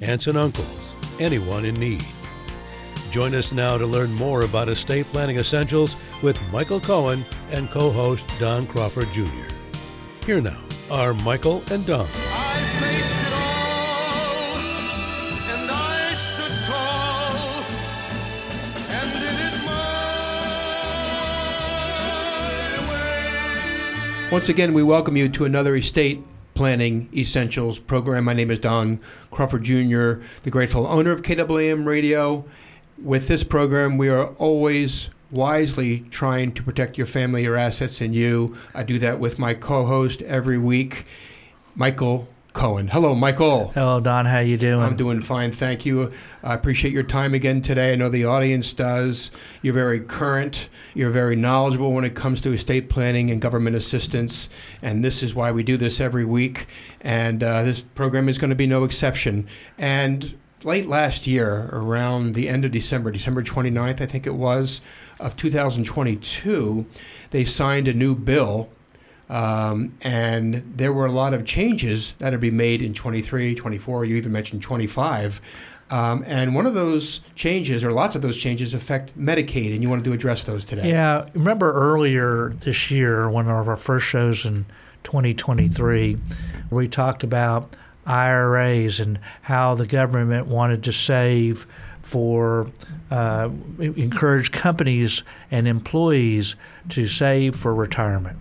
aunts and uncles, anyone in need. Join us now to learn more about estate planning essentials with Michael Cohen and co host Don Crawford Jr. Here now are Michael and Don. Once again, we welcome you to another Estate Planning Essentials program. My name is Don Crawford Jr., the grateful owner of KAAM Radio. With this program, we are always wisely trying to protect your family, your assets, and you. I do that with my co-host every week, Michael Cohen. Hello, Michael. Hello, Don. How you doing? I'm doing fine, thank you. I appreciate your time again today. I know the audience does. You're very current. You're very knowledgeable when it comes to estate planning and government assistance, and this is why we do this every week. And uh, this program is going to be no exception. And late last year, around the end of December, December 29th, I think it was, of 2022, they signed a new bill um, and there were a lot of changes that would be made in 23, 24, you even mentioned 25. Um, and one of those changes, or lots of those changes, affect Medicaid, and you wanted to address those today. Yeah. Remember earlier this year, one of our first shows in 2023, we talked about IRAs and how the government wanted to save for uh, encourage companies and employees to save for retirement.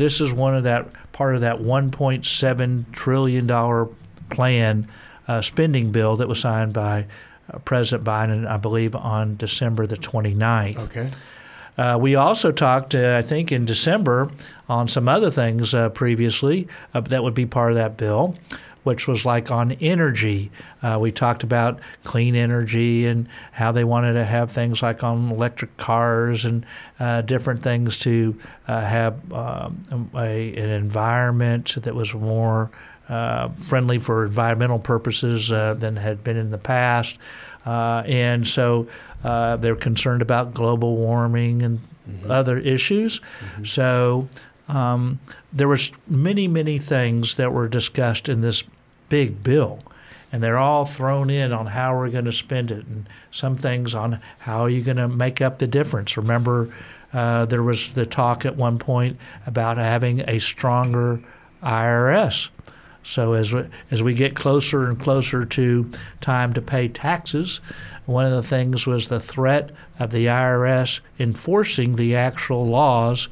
This is one of that part of that 1.7 trillion dollar plan uh, spending bill that was signed by uh, President Biden, I believe, on December the 29th. Okay. Uh, we also talked, uh, I think, in December on some other things uh, previously uh, that would be part of that bill which was like on energy. Uh, we talked about clean energy and how they wanted to have things like on electric cars and uh, different things to uh, have um, a, an environment that was more uh, friendly for environmental purposes uh, than had been in the past. Uh, and so they're concerned about global warming and mm-hmm. other issues. Mm-hmm. So um, there was many, many things that were discussed in this big bill, and they're all thrown in on how we're going to spend it, and some things on how are you going to make up the difference. Remember, uh, there was the talk at one point about having a stronger IRS. So as we, as we get closer and closer to time to pay taxes, one of the things was the threat of the IRS enforcing the actual laws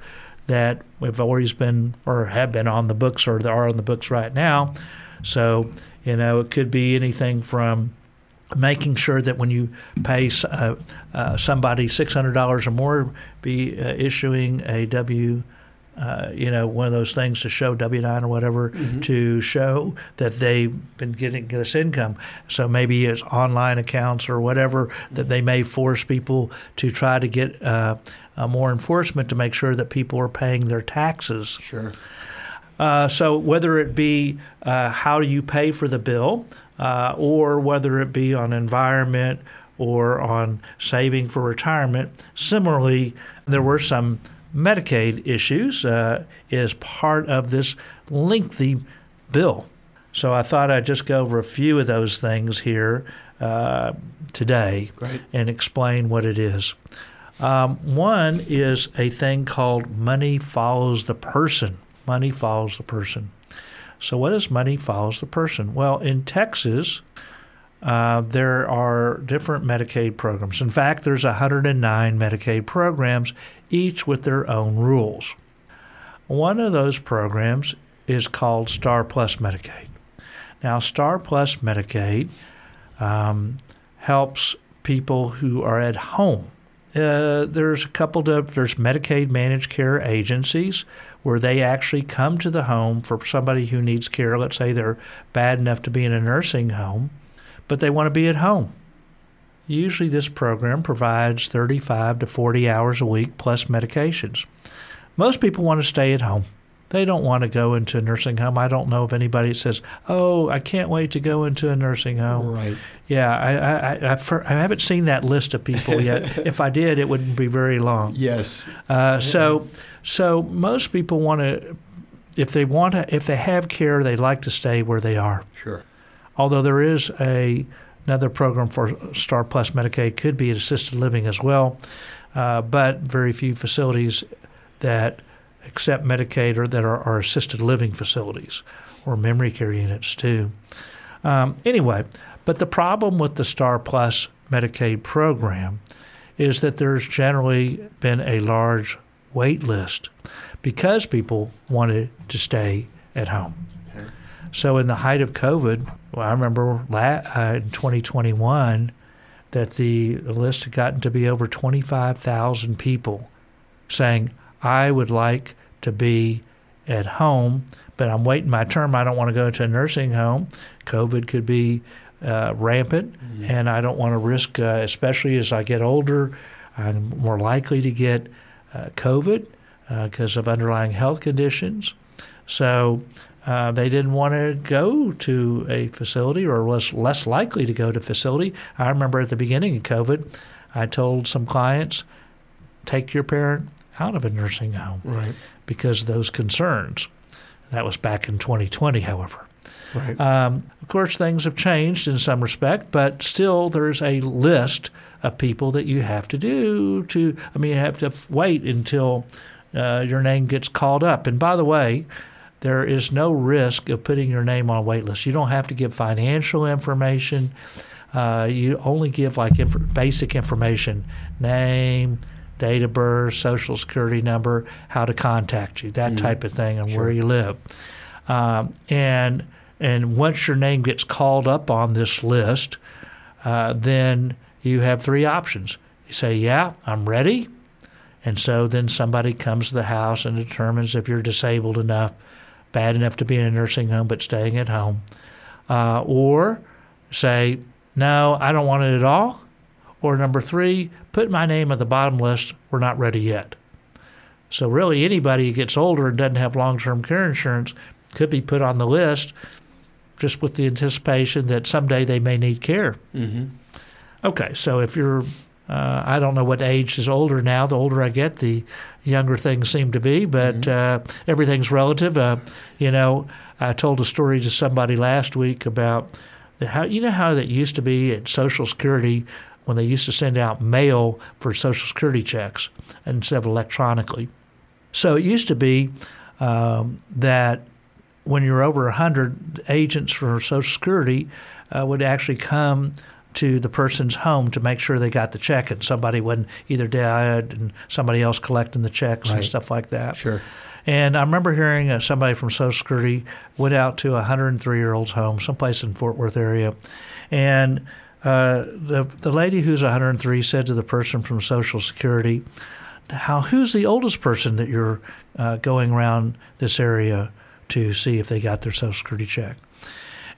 that have always been or have been on the books or are on the books right now. So, you know, it could be anything from making sure that when you pay uh, uh, somebody $600 or more, be uh, issuing a W. Uh, you know, one of those things to show W nine or whatever mm-hmm. to show that they've been getting this income. So maybe it's online accounts or whatever that they may force people to try to get uh, more enforcement to make sure that people are paying their taxes. Sure. Uh, so whether it be uh, how do you pay for the bill, uh, or whether it be on environment or on saving for retirement, similarly, there were some Medicaid issues uh, as part of this lengthy bill. So I thought I'd just go over a few of those things here uh, today Great. and explain what it is. Um, one is a thing called money follows the person. Money follows the person. So, what is money follows the person? Well, in Texas, uh, there are different Medicaid programs. In fact, there's 109 Medicaid programs, each with their own rules. One of those programs is called Star Plus Medicaid. Now, Star Plus Medicaid um, helps people who are at home uh, there's a couple of there's Medicaid managed care agencies where they actually come to the home for somebody who needs care. Let's say they're bad enough to be in a nursing home, but they want to be at home. Usually, this program provides 35 to 40 hours a week plus medications. Most people want to stay at home. They don't want to go into a nursing home. I don't know of anybody that says, "Oh, I can't wait to go into a nursing home." Right. Yeah, I I, I, I haven't seen that list of people yet. if I did, it wouldn't be very long. Yes. Uh, so, so most people want to, if they want to, if they have care, they like to stay where they are. Sure. Although there is a another program for Star Plus Medicaid, could be assisted living as well, uh, but very few facilities that accept Medicaid or that are, are assisted living facilities or memory care units too. Um, anyway, but the problem with the Star Plus Medicaid program is that there's generally been a large wait list because people wanted to stay at home. So, in the height of COVID, well, I remember uh, in 2021 that the list had gotten to be over 25,000 people saying, I would like to be at home, but I'm waiting my term. I don't want to go to a nursing home. COVID could be uh, rampant, mm-hmm. and I don't want to risk, uh, especially as I get older, I'm more likely to get uh, COVID because uh, of underlying health conditions. So uh, they didn't want to go to a facility or was less likely to go to facility. I remember at the beginning of COVID, I told some clients, take your parent out of a nursing home right. because of those concerns. That was back in 2020, however. Right. Um, of course, things have changed in some respect, but still, there's a list of people that you have to do to. I mean, you have to wait until uh, your name gets called up. And by the way, there is no risk of putting your name on a wait list. You don't have to give financial information. Uh, you only give like inf- basic information, name, date of birth, social security number, how to contact you, that mm type of thing, and sure. where you live. Um, and and once your name gets called up on this list, uh, then you have three options. You say, "Yeah, I'm ready," and so then somebody comes to the house and determines if you're disabled enough, bad enough to be in a nursing home but staying at home, uh, or say, "No, I don't want it at all." Or number three, put my name at the bottom list. We're not ready yet. So really, anybody who gets older and doesn't have long-term care insurance could be put on the list, just with the anticipation that someday they may need care. Mm-hmm. Okay, so if you're, uh, I don't know what age is older now. The older I get, the younger things seem to be, but mm-hmm. uh, everything's relative. Uh, you know, I told a story to somebody last week about how you know how that used to be at Social Security when they used to send out mail for Social Security checks instead of electronically. So it used to be um, that when you're over 100, agents for Social Security uh, would actually come to the person's home to make sure they got the check and somebody wasn't either dead and somebody else collecting the checks right. and stuff like that. Sure. And I remember hearing uh, somebody from Social Security went out to a 103 year old's home, someplace in Fort Worth area, and uh, the the lady who's 103 said to the person from Social Security, "How who's the oldest person that you're uh, going around this area to see if they got their Social Security check?"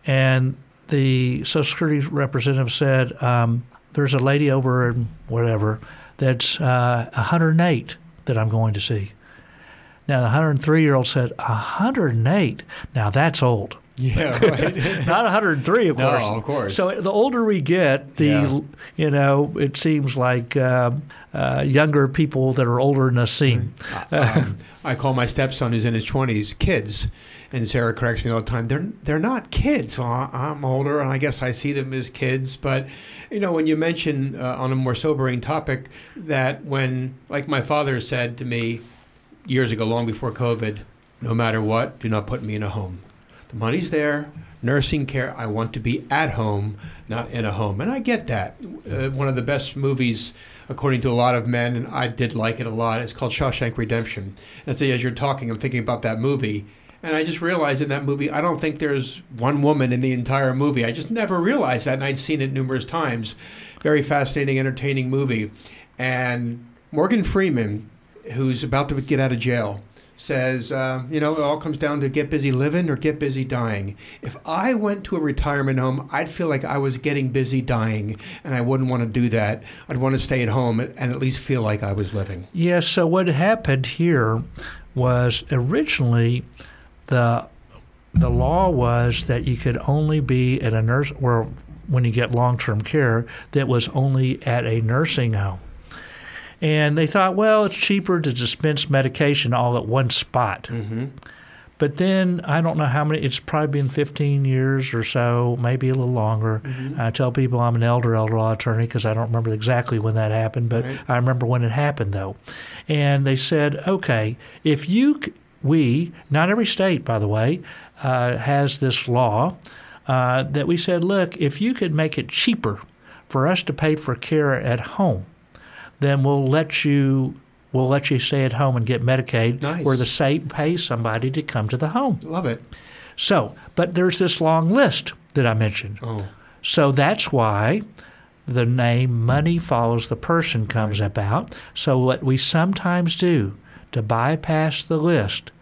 And the Social Security representative said, um, "There's a lady over in whatever that's uh, 108 that I'm going to see." Now the 103 year old said, "108? Now that's old." Yeah, right. Not 103, of course. no, of course. So the older we get, the yeah. you know, it seems like uh, uh, younger people that are older than us seem. um, I call my stepson who's in his 20s kids, and Sarah corrects me all the time. They're they're not kids. I'm older, and I guess I see them as kids. But you know, when you mention uh, on a more sobering topic that when, like my father said to me years ago, long before COVID, no matter what, do not put me in a home the money's there. Nursing care, I want to be at home, not in a home. And I get that. Uh, one of the best movies, according to a lot of men, and I did like it a lot, it's called Shawshank Redemption. And so as you're talking, I'm thinking about that movie. And I just realized in that movie, I don't think there's one woman in the entire movie. I just never realized that, and I'd seen it numerous times. Very fascinating, entertaining movie. And Morgan Freeman, who's about to get out of jail, says, uh, you know, it all comes down to get busy living or get busy dying. If I went to a retirement home, I'd feel like I was getting busy dying, and I wouldn't want to do that. I'd want to stay at home and at least feel like I was living. Yes. so what happened here was originally the the law was that you could only be at a nurse or when you get long term care that was only at a nursing home. And they thought, well, it's cheaper to dispense medication all at one spot. Mm-hmm. But then I don't know how many, it's probably been 15 years or so, maybe a little longer. Mm-hmm. I tell people I'm an elder elder law attorney because I don't remember exactly when that happened, but Right. I remember when it happened though. And they said, okay, if you, we, not every state, by the way, uh, has this law uh, that we said, look, if you could make it cheaper for us to pay for care at home, then we'll let you we'll let you stay at home and get Medicaid, Nice. where the state pays somebody to come to the home. Love it. So, but there's this long list that I mentioned. Oh, So that's why the name money follows the person comes about. So what we sometimes do to bypass the list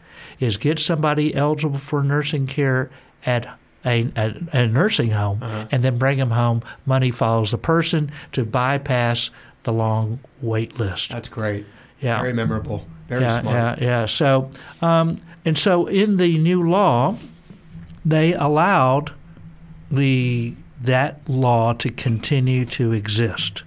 is get somebody eligible for nursing care at a, a, a nursing home Uh-huh. and then bring them home. Money follows the person to bypass the long wait list. that's great. Yeah. Very memorable. Very yeah, smart. yeah, yeah. So, um, and so in the new law, they allowed the that law to continue to exist.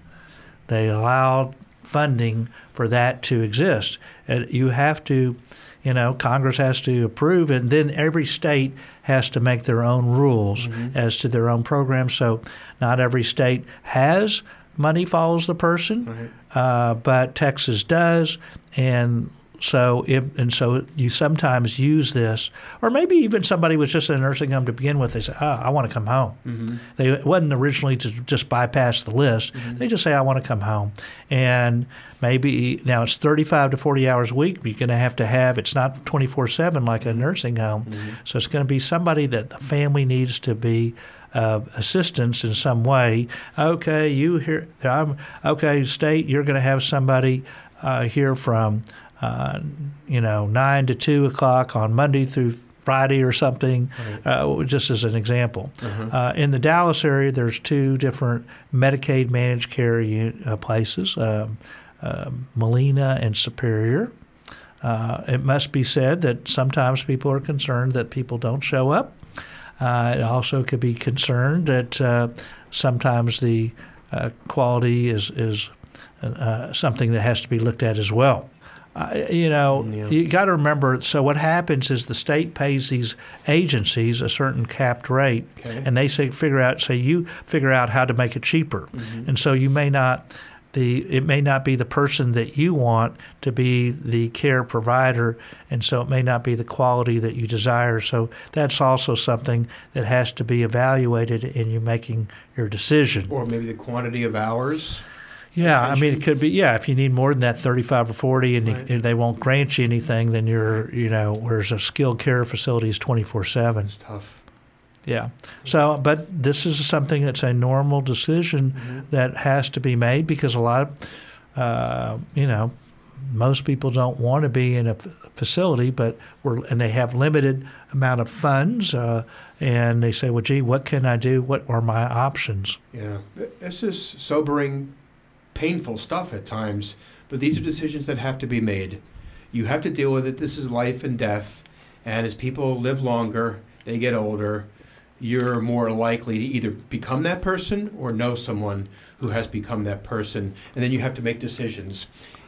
They allowed funding for that to exist. And you have to, you know, Congress has to approve, and then every state has to make their own rules as to their own program. So, not every state has money follows the person Right. uh, but Texas does, and so if, and so you sometimes use this, or maybe even somebody was just in a nursing home to begin with. They say, "Oh, I want to come home." Mm-hmm. They it wasn't originally to just bypass the list. They just say, "I want to come home," and maybe now it's thirty-five to forty hours a week. You're going to have to have. It's not twenty-four-seven like a nursing home, so it's going to be somebody that the family needs to be uh, assistance in some way. Okay, you here? I'm okay. State, you're going to have somebody uh, here from uh, you know nine to two o'clock on Monday through Friday or something. Uh, just as an example, uh, in the Dallas area, there's two different Medicaid managed care uh, places, um, um Molina and Superior. Uh, it must be said that sometimes people are concerned that people don't show up. Uh, it also could be concerned that uh, sometimes the uh, quality is is uh, something that has to be looked at as well. Uh, you know, Yeah. you got to remember. So what happens is the state pays these agencies a certain capped rate, Okay. and they say figure out. Say you figure out how to make it cheaper, Mm-hmm. and so you may not. The, it may not be the person that you want to be the care provider, and so it may not be the quality that you desire. So that's also something that has to be evaluated in you making your decision. Or maybe the quantity of hours. Yeah, I mean, it could be. Yeah, if you need more than that, thirty-five or forty, and Right. you, they won't grant you anything, then you're, you know, whereas a skilled care facility is twenty-four-seven. It's tough. Yeah. So, but this is something that's a normal decision that has to be made because a lot of, uh, you know, most people don't want to be in a f- facility, but we're and they have limited amount of funds, uh, and they say, well, gee, what can I do? What are my options? Yeah, this is sobering, painful stuff at times, but these are decisions that have to be made. You have to deal with it. This is life and death, and as people live longer, they get older, you're more likely to either become that person or know someone who has become that person, and then you have to make decisions.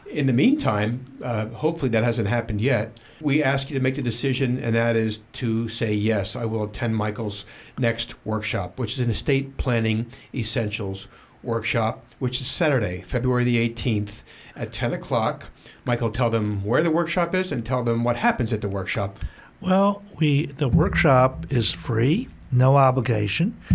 In the meantime, uh, hopefully that hasn't happened yet. We ask you to make the decision, and that is to say, yes, I will attend Michael's next workshop, which is an estate planning essentials workshop, which is Saturday, February the 18th at 10 o'clock. Michael, tell them where the workshop is and tell them what happens at the workshop. Well, we the workshop is free, no obligation.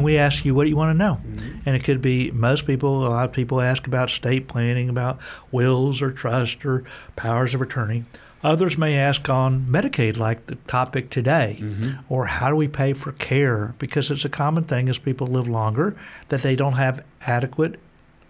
We ask you what do you want to know, mm-hmm. and it could be most people. A lot of people ask about estate planning, about wills or trust or powers of attorney. Others may ask on Medicaid, like the topic today, mm-hmm. or how do we pay for care? Because it's a common thing as people live longer that they don't have adequate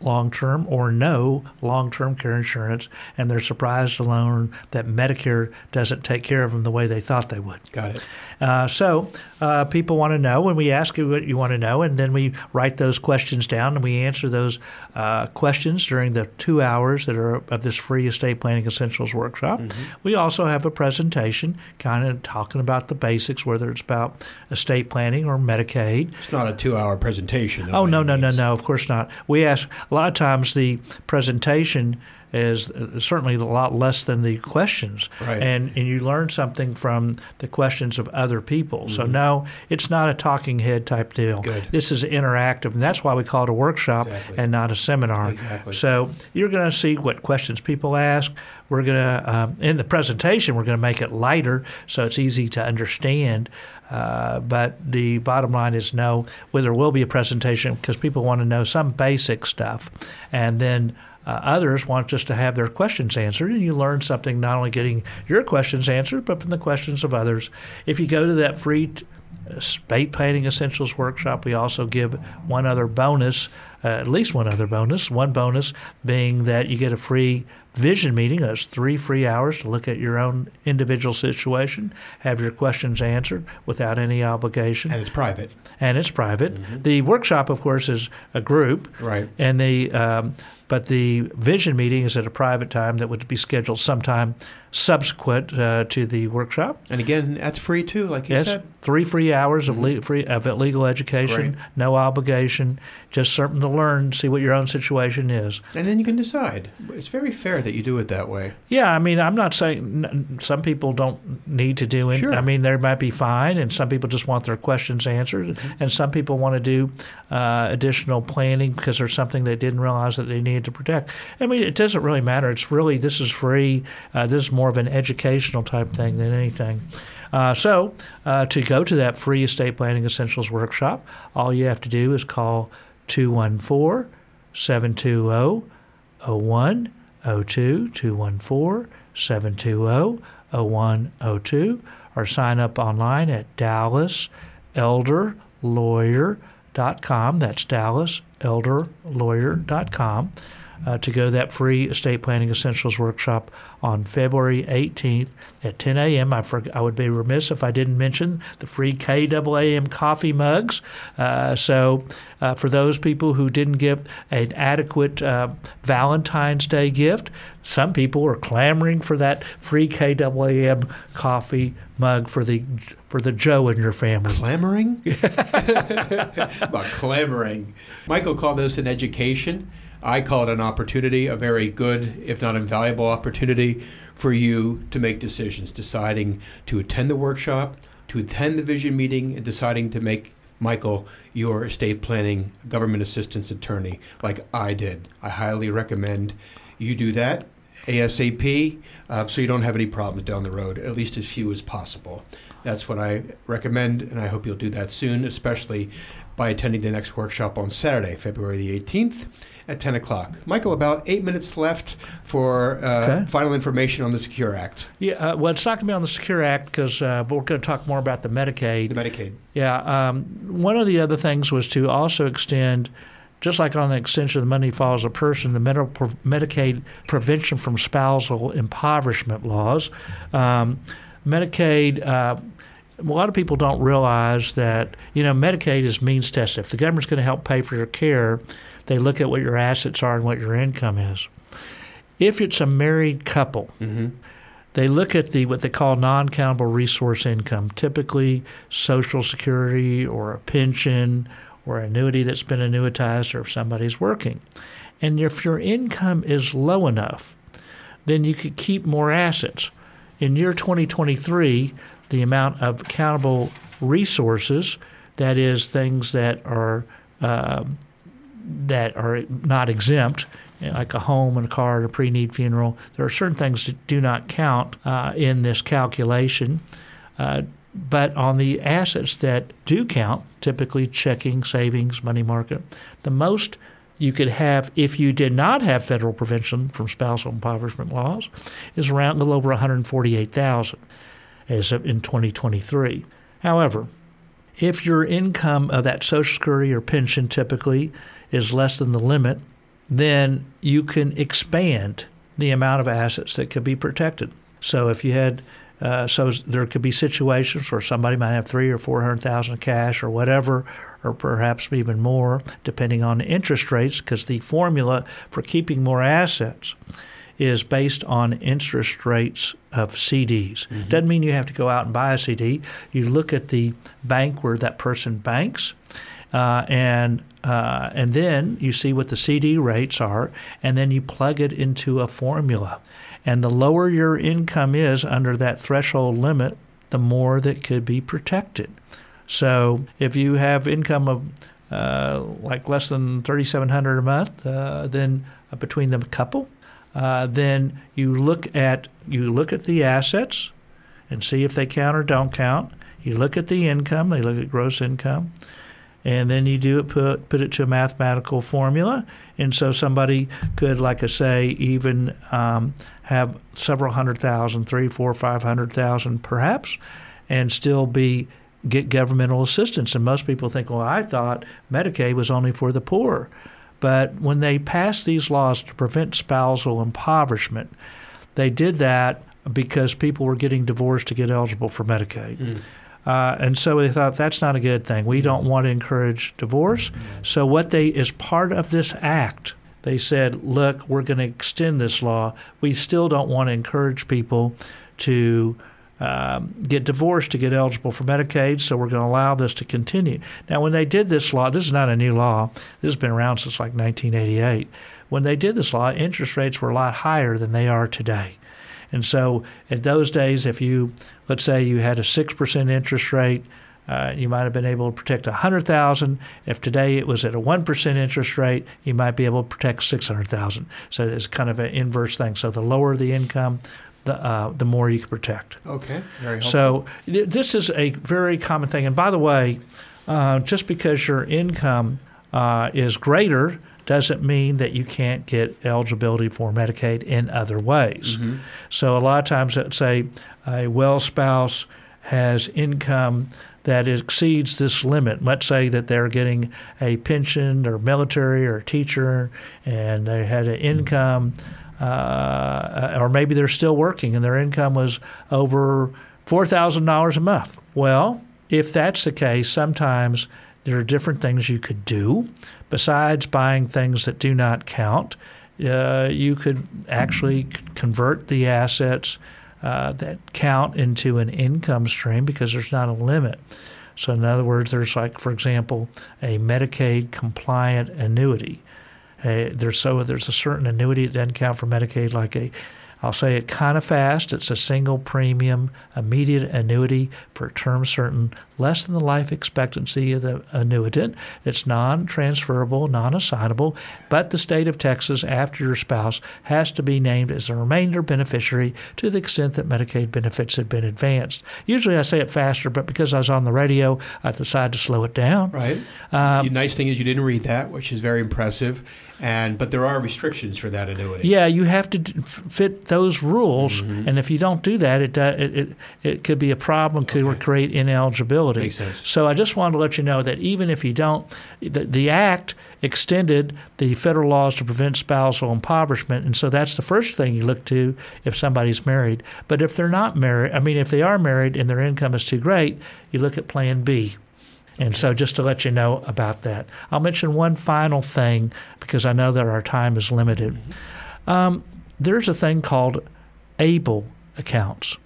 long term or no long term care insurance, and they're surprised to learn that Medicare doesn't take care of them the way they thought they would. Got it. Uh, so uh, people want to know, and we ask you what you want to know, and then we write those questions down and we answer those uh, questions during the two hours that are of this free estate planning essentials workshop. Mm-hmm. We also have a presentation kind of talking about the basics, whether it's about estate planning or Medicaid. It's not a two hour presentation. Oh, no, no, no, no, of course not. We ask a lot of times the presentation is certainly a lot less than the questions. Right. And, and you learn something from the questions of other people. Mm-hmm. So, no, it's not a talking head type deal. Good. This is interactive, and that's why we call it a workshop exactly. and not a seminar. Exactly. So, you're going to see what questions people ask. We're going to, um, in the presentation, we're going to make it lighter so it's easy to understand. Uh, but the bottom line is no, well, there will be a presentation because people want to know some basic stuff. And then uh, others want just to have their questions answered, and you learn something not only getting your questions answered, but from the questions of others. If you go to that free t- estate planning essentials workshop, we also give one other bonus, uh, at least one other bonus. One bonus being that you get a free vision meeting. That's three free hours to look at your own individual situation, have your questions answered without any obligation. And it's private. And it's private. Mm-hmm. The workshop, of course, is a group. Right. And the um, but the vision meeting is at a private time that would be scheduled sometime subsequent uh, to the workshop. And again, that's free too, like you yes, said. Three free hours of, le- free, of legal education, Right. no obligation, just something to learn, see what your own situation is. And then you can decide. It's very fair that you do it that way. Yeah, I mean, I'm not saying n- some people don't need to do it. Sure. I mean, they might be fine, and some people just want their questions answered, Mm-hmm. and some people want to do uh, additional planning because there's something they didn't realize that they needed to protect. I mean, it doesn't really matter. It's really this is free. Uh, this is more of an educational type thing than anything. Uh, so, uh, to go to that free estate planning essentials workshop, all you have to do is call 214 720 0102 214 720 0102 or sign up online at dallaselderlawyer.com. That's dallaselderlawyer.com uh, to go to that free estate planning essentials workshop on February 18th at 10 a.m. I, for, I would be remiss if I didn't mention the free KAAM coffee mugs. Uh, so, uh, for those people who didn't get an adequate uh, Valentine's Day gift, some people are clamoring for that free KAAM coffee mug for the for the Joe in your family. Clamoring? About clamoring. Michael called this an education. I call it an opportunity, a very good, if not invaluable opportunity for you to make decisions, deciding to attend the workshop, to attend the vision meeting, and deciding to make Michael your estate planning government assistance attorney like I did. I highly recommend you do that ASAP uh, so you don't have any problems down the road, at least as few as possible. That's what I recommend, and I hope you'll do that soon, especially by attending the next workshop on Saturday, February the 18th at 10 o'clock. Michael, about eight minutes left for uh, Okay. final information on the Secure Act, Yeah, uh, well, it's not going to be on the Secure Act because uh, we're going to talk more about the Medicaid. the Medicaid. Yeah, um, one of the other things was to also extend, just like on the extension of the money follows a person, the Medi- Medicaid prevention from spousal impoverishment laws. Um, Medicaid. A lot of people don't realize that you know Medicaid is means tested. If the government's going to help pay for your care, they look at what your assets are and what your income is. If it's a married couple, Mm-hmm. they look at the what they call non-countable resource income, typically Social Security or a pension or annuity that's been annuitized, or if somebody's working. And if your income is low enough, then you could keep more assets. In year 2023, the amount of countable resources, that is, things that are um that are not exempt, like a home and a car and a pre-need funeral. There are certain things that do not count uh, in this calculation. Uh, but on the assets that do count, typically checking, savings, money market, the most you could have if you did not have federal prevention from spousal impoverishment laws is around a little over 148,000 as of in 2023. However, if your income of that Social Security or pension typically is less than the limit, then you can expand the amount of assets that could be protected. So if you had uh, so there could be situations where somebody might have three or four hundred thousand cash or whatever, or perhaps even more, depending on the interest rates, because the formula for keeping more assets is based on interest rates of CDs. Mm-hmm. Doesn't mean you have to go out and buy a CD. You look at the bank where that person banks, uh, and uh, and then you see what the CD rates are, and then you plug it into a formula. And the lower your income is under that threshold limit, the more that could be protected. So if you have income of uh, like less than 3700 a month, uh, then uh, between the couple, uh, then you look at you look at the assets and see if they count or don't count. You look at the income, they look at gross income, and then you do it put put it to a mathematical formula. And so somebody could, like I say, even um, have several hundred thousand, three, four, five hundred thousand perhaps, and still be get governmental assistance. And most people think, well, I thought Medicaid was only for the poor. But when they passed these laws to prevent spousal impoverishment, they did that because people were getting divorced to get eligible for Medicaid. Mm. Uh, and so they thought that's not a good thing. We don't want to encourage divorce. So what they, as part of this act, they said, look, we're going to extend this law. We still don't want to encourage people to um, get divorced to get eligible for Medicaid, so we're going to allow this to continue. Now, when they did this law, this is not a new law, this has been around since like 1988. When they did this law, interest rates were a lot higher than they are today. And so, in those days, if you, let's say, you had a 6% interest rate, uh, you might have been able to protect 100,000. If today it was at a 1% interest rate, you might be able to protect 600,000. So it's kind of an inverse thing. So the lower the income, the uh, the more you can protect. Okay, very helpful. So th- this is a very common thing. And by the way, uh, just because your income uh, is greater doesn't mean that you can't get eligibility for Medicaid in other ways. Mm-hmm. So a lot of times, let's say a well spouse has income that exceeds this limit. Let's say that they're getting a pension or military or teacher and they had an income, uh, or maybe they're still working and their income was over $4,000 a month. Well, if that's the case, sometimes there are different things you could do besides buying things that do not count. Uh, you could actually convert the assets uh, that count into an income stream because there's not a limit. So, in other words, there's like, for example, a Medicaid compliant annuity. Uh, there's so there's a certain annuity that doesn't count for Medicaid, like a I'll say it kind of fast. It's a single premium immediate annuity for a term certain, less than the life expectancy of the annuitant. It's non transferable, non assignable, but the state of Texas, after your spouse, has to be named as a remainder beneficiary to the extent that Medicaid benefits have been advanced. Usually I say it faster, but because I was on the radio, I decided to slow it down. Right. Um, the nice thing is you didn't read that, which is very impressive and but there are restrictions for that annuity. Yeah, you have to fit those rules, mm-hmm. and if you don't do that, it, uh, it it, it could be a problem. Could okay. create ineligibility. Makes sense. So I just wanted to let you know that even if you don't, the, the act extended the federal laws to prevent spousal impoverishment, and so that's the first thing you look to if somebody's married. But if they're not married, I mean, if they are married and their income is too great, you look at Plan B. And so, just to let you know about that, I'll mention one final thing because I know that our time is limited. Mm-hmm. Um, there's a thing called ABLE accounts,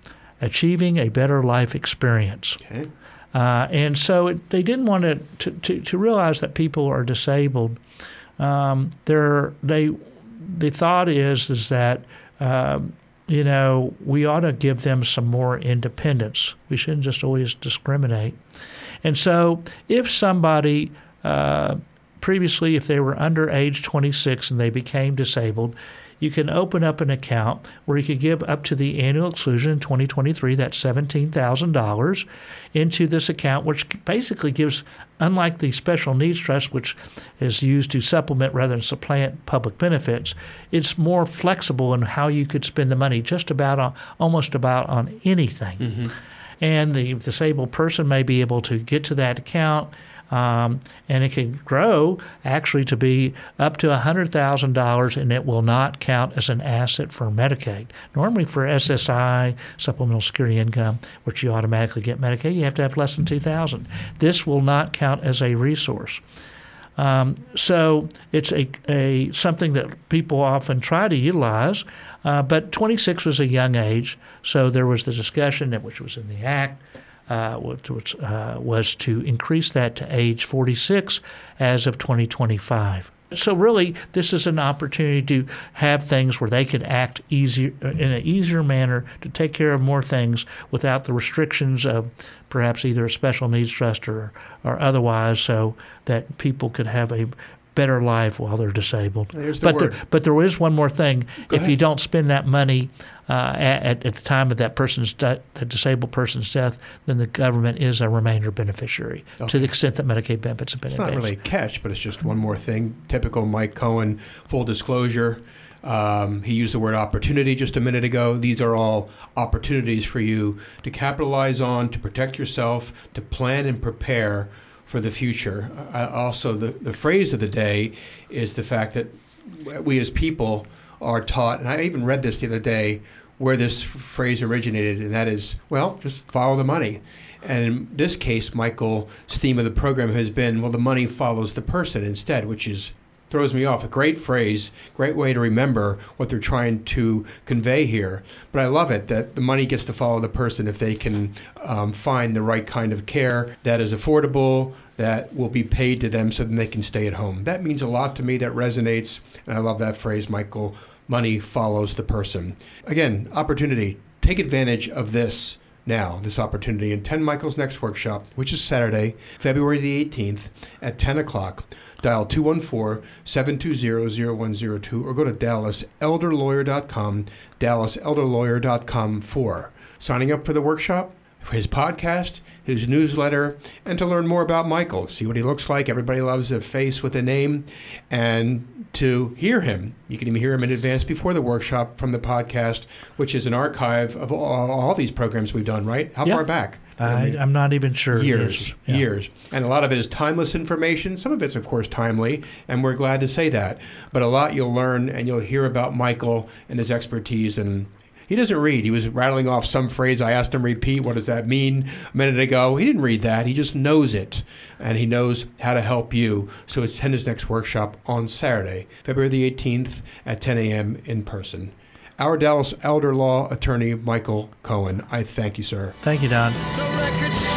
Achieving a Better Life Experience. Okay. Uh, and so it, they didn't want to, to, to, realize that people are disabled. Um, they, the thought is, is that um, you know, we ought to give them some more independence. We shouldn't just always discriminate. And so, if somebody uh, previously, if they were under age 26 and they became disabled, you can open up an account where you could give up to the annual exclusion in 2023, that's $17,000, into this account, which basically gives, unlike the special needs trust, which is used to supplement rather than supplant public benefits, it's more flexible in how you could spend the money, just about on, almost about on anything. Mm-hmm and the disabled person may be able to get to that account Um, and it can grow actually to be up to $100,000 and it will not count as an asset for Medicaid. Normally for SSI, supplemental security income, which you automatically get Medicaid, you have to have less than 2000 This will not count as a resource. Um, so it's a, a something that people often try to utilize, uh, but 26 was a young age, so there was the discussion which was in the act, uh, which uh, was to increase that to age 46 as of 2025. So really, this is an opportunity to have things where they can act easier in an easier manner to take care of more things without the restrictions of perhaps either a special needs trust or, or otherwise, so that people could have a better life while they're disabled. The but there, but there is one more thing. Go if ahead. you don't spend that money uh, at, at the time of that person's de- that disabled person's death, then the government is a remainder beneficiary to the extent that Medicaid benefits have been It's not advanced. really a catch, but it's just one more thing. Typical Mike Cohen, full disclosure. Um, he used the word opportunity just a minute ago. These are all opportunities for you to capitalize on, to protect yourself, to plan and prepare for the future. Uh, also, the, the phrase of the day is the fact that we as people are taught, and I even read this the other day, where this phrase originated, and that is, well, just follow the money. And in this case, Michael's theme of the program has been, well, the money follows the person instead, which is throws me off. A great phrase, great way to remember what they're trying to convey here. But I love it that the money gets to follow the person if they can um, find the right kind of care that is affordable, that will be paid to them so that they can stay at home. That means a lot to me. That resonates. And I love that phrase, Michael. Money follows the person. Again, opportunity. Take advantage of this now, this opportunity. 10 Michael's next workshop, which is Saturday, February the 18th at 10 o'clock. Dial 214 720 0102 or go to DallasElderLawyer.com, DallasElderLawyer.com for signing up for the workshop, his podcast, his newsletter, and to learn more about Michael. See what he looks like. Everybody loves a face with a name. And to hear him, you can even hear him in advance before the workshop from the podcast, which is an archive of all, all these programs we've done, right? How Yeah. far back? I, I'm not even sure. years. Yeah. years. And a lot of it is timeless information. Some of it's, of course, timely, and we're glad to say that. But a lot you'll learn and you'll hear about Michael and his expertise. And he doesn't read. He was rattling off some phrase. I asked him repeat. What does that mean? A minute ago, he didn't read that. He just knows it, and he knows how to help you. So attend his next workshop on Saturday, February the 18th at 10 a.m. in person. Our Dallas elder law attorney, Michael Cohen. I thank you, sir. Thank you, Don. The record shows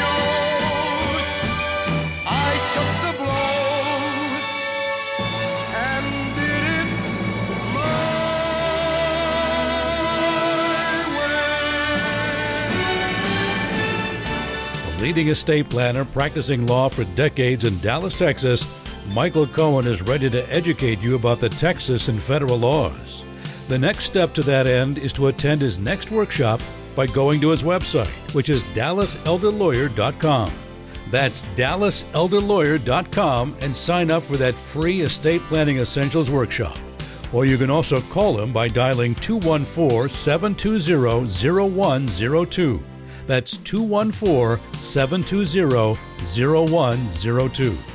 I took the blows and did it my way. A leading estate planner practicing law for decades in Dallas, Texas, Michael Cohen is ready to educate you about the Texas and federal laws. The next step to that end is to attend his next workshop by going to his website, which is dallaselderlawyer.com. That's dallaselderlawyer.com and sign up for that free estate planning essentials workshop. Or you can also call him by dialing 214 720 0102. That's 214 720 0102.